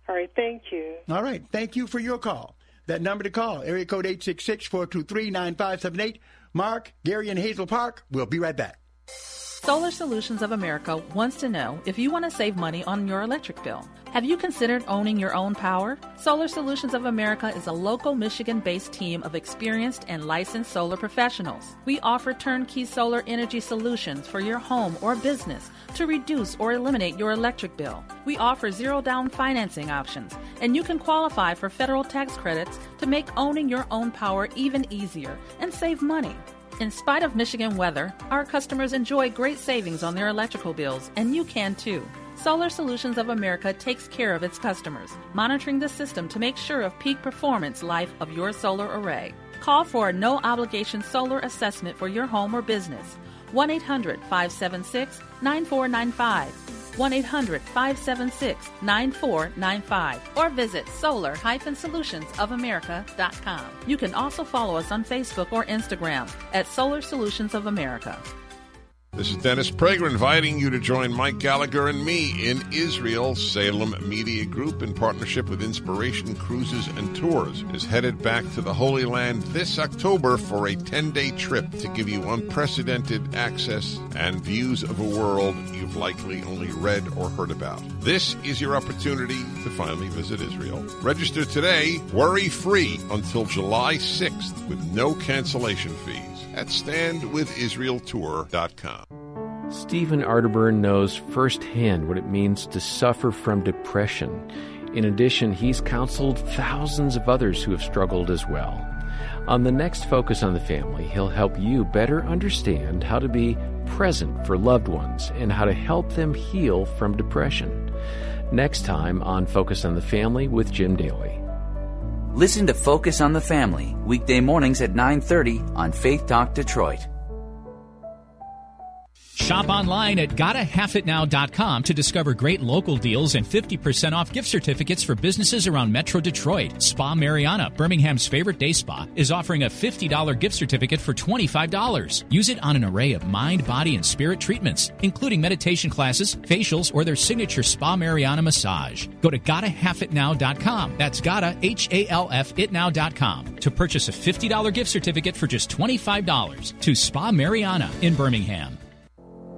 All right, thank you. All right, thank you for your call. That number to call, area code 866-423-9578. Mark, Gary, and Hazel Park. We'll be right back. Solar Solutions of America wants to know if you want to save money on your electric bill. Have you considered owning your own power? Solar Solutions of America is a local Michigan based team of experienced and licensed solar professionals. We offer turnkey solar energy solutions for your home or business to reduce or eliminate your electric bill. We offer zero down financing options, and you can qualify for federal tax credits to make owning your own power even easier and save money. In spite of Michigan weather, our customers enjoy great savings on their electrical bills, and you can too. Solar Solutions of America takes care of its customers, monitoring the system to make sure of peak performance life of your solar array. Call for a no obligation solar assessment for your home or business. 1 800 576 9495. 1 800 576 9495 or visit solar solutionsofamerica.com. You can also follow us on Facebook or Instagram at Solar Solutions of America. This is Dennis Prager inviting you to join Mike Gallagher and me in Israel. Salem Media Group, in partnership with Inspiration Cruises and Tours, is headed back to the Holy Land this October for a 10 day trip to give you unprecedented access and views of a world you've likely only read or heard about. This is your opportunity to finally visit Israel. Register today, worry free until July 6th with no cancellation fees at standwithisraeltour.com. Stephen Arterburn knows firsthand what it means to suffer from depression. In addition, he's counseled thousands of others who have struggled as well. On the next Focus on the Family, he'll help you better understand how to be present for loved ones and how to help them heal from depression. Next time on Focus on the Family with Jim Daly. Listen to Focus on the Family weekday mornings at 9:30 on Faith Talk Detroit. Shop online at gottahalfitnow.com to discover great local deals and 50% off gift certificates for businesses around Metro Detroit. Spa Mariana, Birmingham's favorite day spa, is offering a $50 gift certificate for $25. Use it on an array of mind, body, and spirit treatments, including meditation classes, facials, or their signature Spa Mariana massage. Go to gottahalfitnow.com. That's gotta, H-A-L-F, itnow.com to purchase a $50 gift certificate for just $25 to Spa Mariana in Birmingham.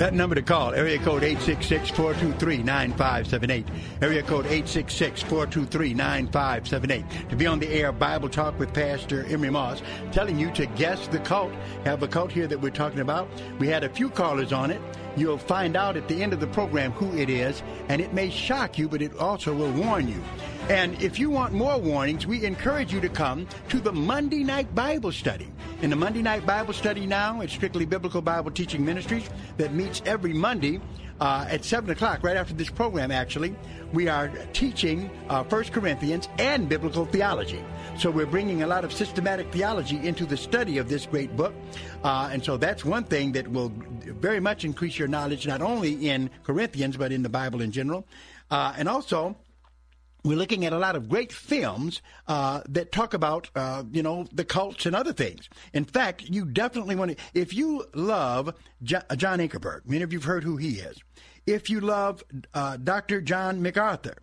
That number to call, area code 866-423-9578. Area code 866-423-9578. To be on the air, Bible Talk with Pastor Emery Moss, telling you to guess the cult. Have a cult here that we're talking about. We had a few callers on it. You'll find out at the end of the program who it is, and it may shock you, but it also will warn you. And if you want more warnings, we encourage you to come to the Monday Night Bible Study. In the Monday Night Bible Study now, it's Strictly Biblical Bible Teaching Ministries that meets every Monday uh, at 7 o'clock, right after this program, actually. We are teaching uh, 1 Corinthians and biblical theology. So we're bringing a lot of systematic theology into the study of this great book. Uh, and so that's one thing that will very much increase your knowledge, not only in Corinthians, but in the Bible in general. Uh, and also, we're looking at a lot of great films uh, that talk about, uh, you know, the cults and other things. In fact, you definitely want to, if you love John, John Ankerberg, many of you have heard who he is. If you love uh, Dr. John MacArthur,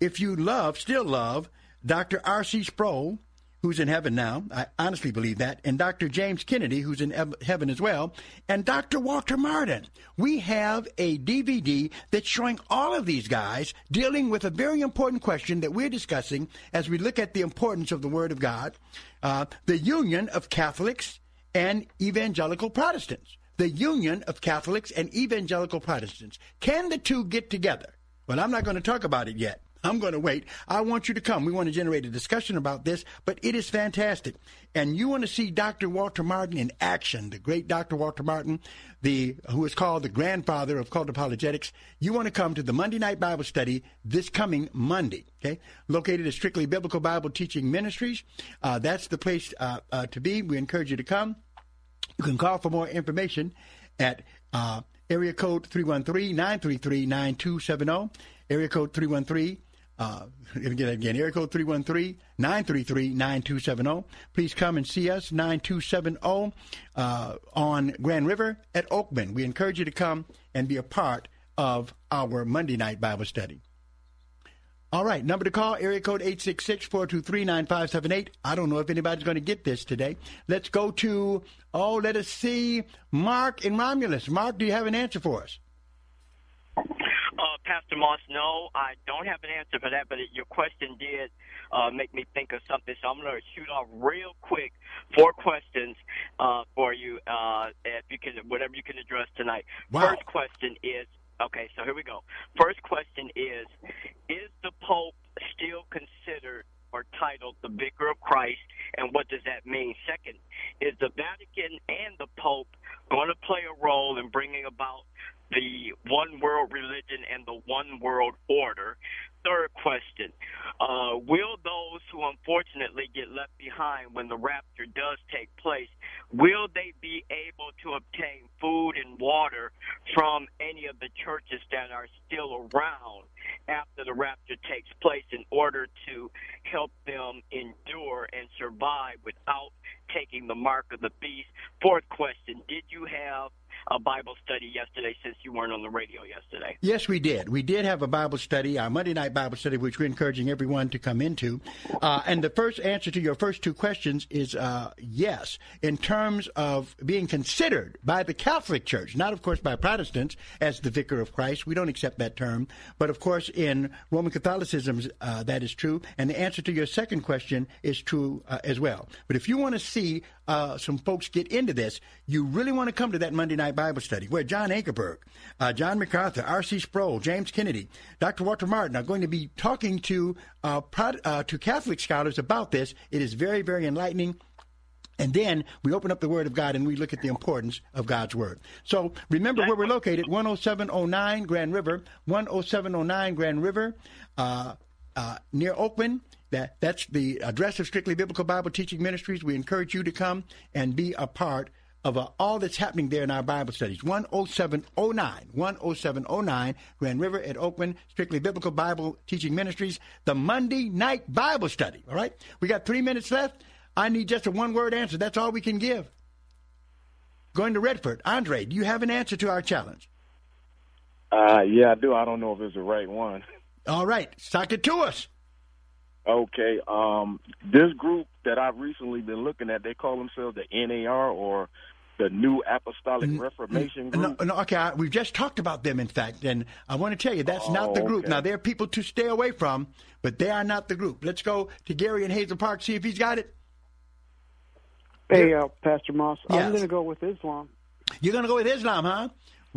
if you love, still love, Dr. R.C. Sproul, who's in heaven now. I honestly believe that. And Dr. James Kennedy, who's in heaven as well. And Dr. Walter Martin. We have a DVD that's showing all of these guys dealing with a very important question that we're discussing as we look at the importance of the Word of God uh, the union of Catholics and evangelical Protestants. The union of Catholics and evangelical Protestants. Can the two get together? Well, I'm not going to talk about it yet. I'm going to wait. I want you to come. We want to generate a discussion about this, but it is fantastic. And you want to see Dr. Walter Martin in action, the great Dr. Walter Martin, the who is called the grandfather of cult apologetics. You want to come to the Monday night Bible study this coming Monday, okay? Located at Strictly Biblical Bible Teaching Ministries. Uh, that's the place uh, uh, to be. We encourage you to come. You can call for more information at uh, area code 313 933 9270. Area code 313 uh, again, again, area code 313-933-9270. Please come and see us, 9270 uh, on Grand River at Oakman. We encourage you to come and be a part of our Monday night Bible study. All right, number to call, area code 866-423-9578. I don't know if anybody's going to get this today. Let's go to, oh, let us see, Mark in Romulus. Mark, do you have an answer for us? Uh, Pastor Moss, no, I don't have an answer for that, but it, your question did uh, make me think of something. So I'm going to shoot off real quick four questions uh, for you, uh, if you can, whatever you can address tonight. Wow. First question is, okay, so here we go. First question is, is the Pope still considered or titled the Vicar of Christ, and what does that mean? Second, is the Vatican and the Pope going to play a role in bringing about the one world religion and the one world order. Third question uh, Will those who unfortunately get left behind when the rapture does take place, will they be able to obtain food and water from any of the churches that are still around after the rapture takes place in order to help them endure and survive without taking the mark of the beast? Fourth question Did you have a Bible study yesterday since you weren't on the radio yesterday. Yes, we did. We did have a Bible study, our Monday night Bible study, which we're encouraging everyone to come into. Uh, and the first answer to your first two questions is uh, yes, in terms of being considered by the Catholic Church, not of course by Protestants as the Vicar of Christ. We don't accept that term, but of course in Roman Catholicism uh, that is true. And the answer to your second question is true uh, as well. But if you want to see uh, some folks get into this, you really want to come to that Monday night Bible study where John Ankerberg, uh, John MacArthur, R.C. Sproul, James Kennedy, Dr. Walter Martin are going to be talking to uh, uh, to Catholic scholars about this. It is very, very enlightening. And then we open up the Word of God and we look at the importance of God's Word. So remember where we're located 10709 Grand River, 10709 Grand River, uh, uh, near Oakman. That, that's the address of Strictly Biblical Bible Teaching Ministries. We encourage you to come and be a part of uh, all that's happening there in our Bible studies. 10709, 10709 Grand River at Oakman, Strictly Biblical Bible Teaching Ministries, the Monday night Bible study. All right? We got three minutes left. I need just a one word answer. That's all we can give. Going to Redford. Andre, do you have an answer to our challenge? Uh, yeah, I do. I don't know if it's the right one. All right. Sock it to us. Okay. Um, this group that I've recently been looking at, they call themselves the NAR or the New Apostolic Reformation Group. No, no, okay, I, we've just talked about them, in fact, and I want to tell you that's Oh, not the group. okay. Now, they're people to stay away from, but they are not the group. Let's go to Gary in Hazel Park, see if he's got it. Hey, uh, Pastor Moss, Yes. I'm going to go with Islam. You're going to go with Islam, huh?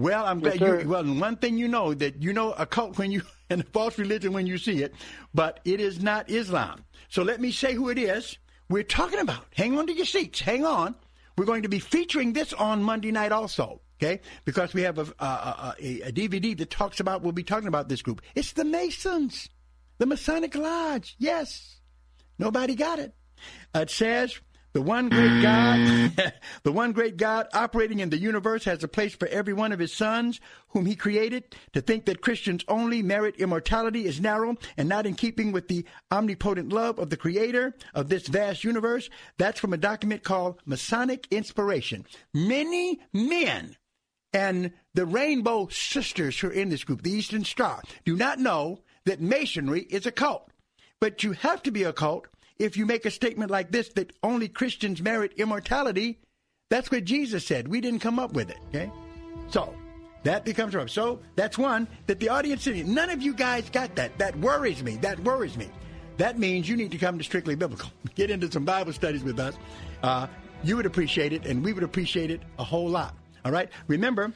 Well, I'm Yes, glad you. Well, one thing you know that you know a cult when you and a false religion when you see it, but it is not Islam. So let me say who it is. We're talking about. Hang on to your seats. Hang on. We're going to be featuring this on Monday night also. Okay, because we have a, a, a, a DVD that talks about. We'll be talking about this group. It's the Masons, the Masonic Lodge. Yes, nobody got it. It says the one great God, mm. the one great God operating in the universe has a place for every one of his sons whom he created. To think that Christians only merit immortality is narrow and not in keeping with the omnipotent love of the creator of this vast universe. That's from a document called Masonic Inspiration. Many men and the Rainbow Sisters who are in this group, the Eastern Star, do not know that Masonry is a cult. But you have to be a cult if you make a statement like this that only Christians merit immortality. That's what Jesus said. We didn't come up with it, okay? So that becomes wrong. So that's one that the audience, none of you guys got that. That worries me. That worries me. That means you need to come to Strictly Biblical. Get into some Bible studies with us. Uh, you would appreciate it, and we would appreciate it a whole lot. All right? Remember,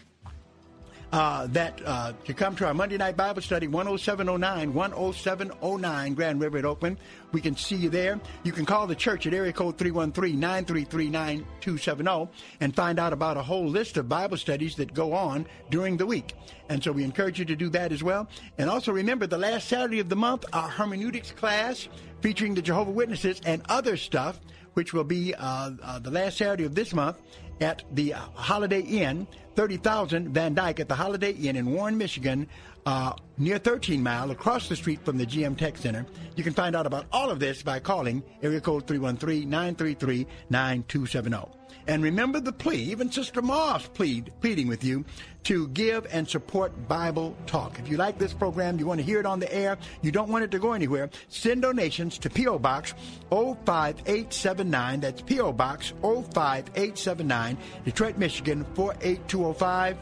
uh, that uh, to come to our Monday night Bible study, 10709, 10709 Grand River at Oakman. We can see you there. You can call the church at area code 313 933 9270 and find out about a whole list of Bible studies that go on during the week. And so we encourage you to do that as well. And also remember the last Saturday of the month, our hermeneutics class featuring the Jehovah Witnesses and other stuff, which will be uh, uh, the last Saturday of this month at the Holiday Inn, 30,000 Van Dyke at the Holiday Inn in Warren, Michigan, uh, near 13 Mile, across the street from the GM Tech Center. You can find out about all of this by calling area code 313-933-9270. And remember the plea, even Sister Moss plead, pleading with you to give and support Bible Talk. If you like this program, you want to hear it on the air, you don't want it to go anywhere, send donations to P.O. Box 05879. That's P.O. Box 05879, Detroit, Michigan 48205.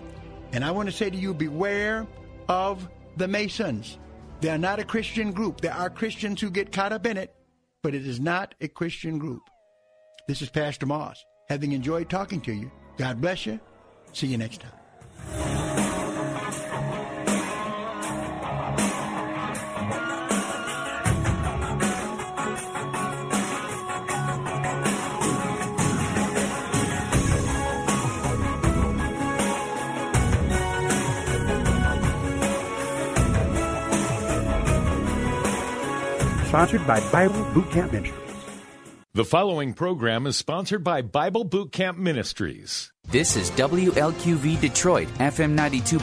And I want to say to you, beware of the Masons. They are not a Christian group. There are Christians who get caught up in it, but it is not a Christian group. This is Pastor Moss. Having enjoyed talking to you, God bless you. See you next time. Sponsored by Bible Boot Camp Ministry. The following program is sponsored by Bible Boot Camp Ministries. This is WLQV Detroit, FM 92.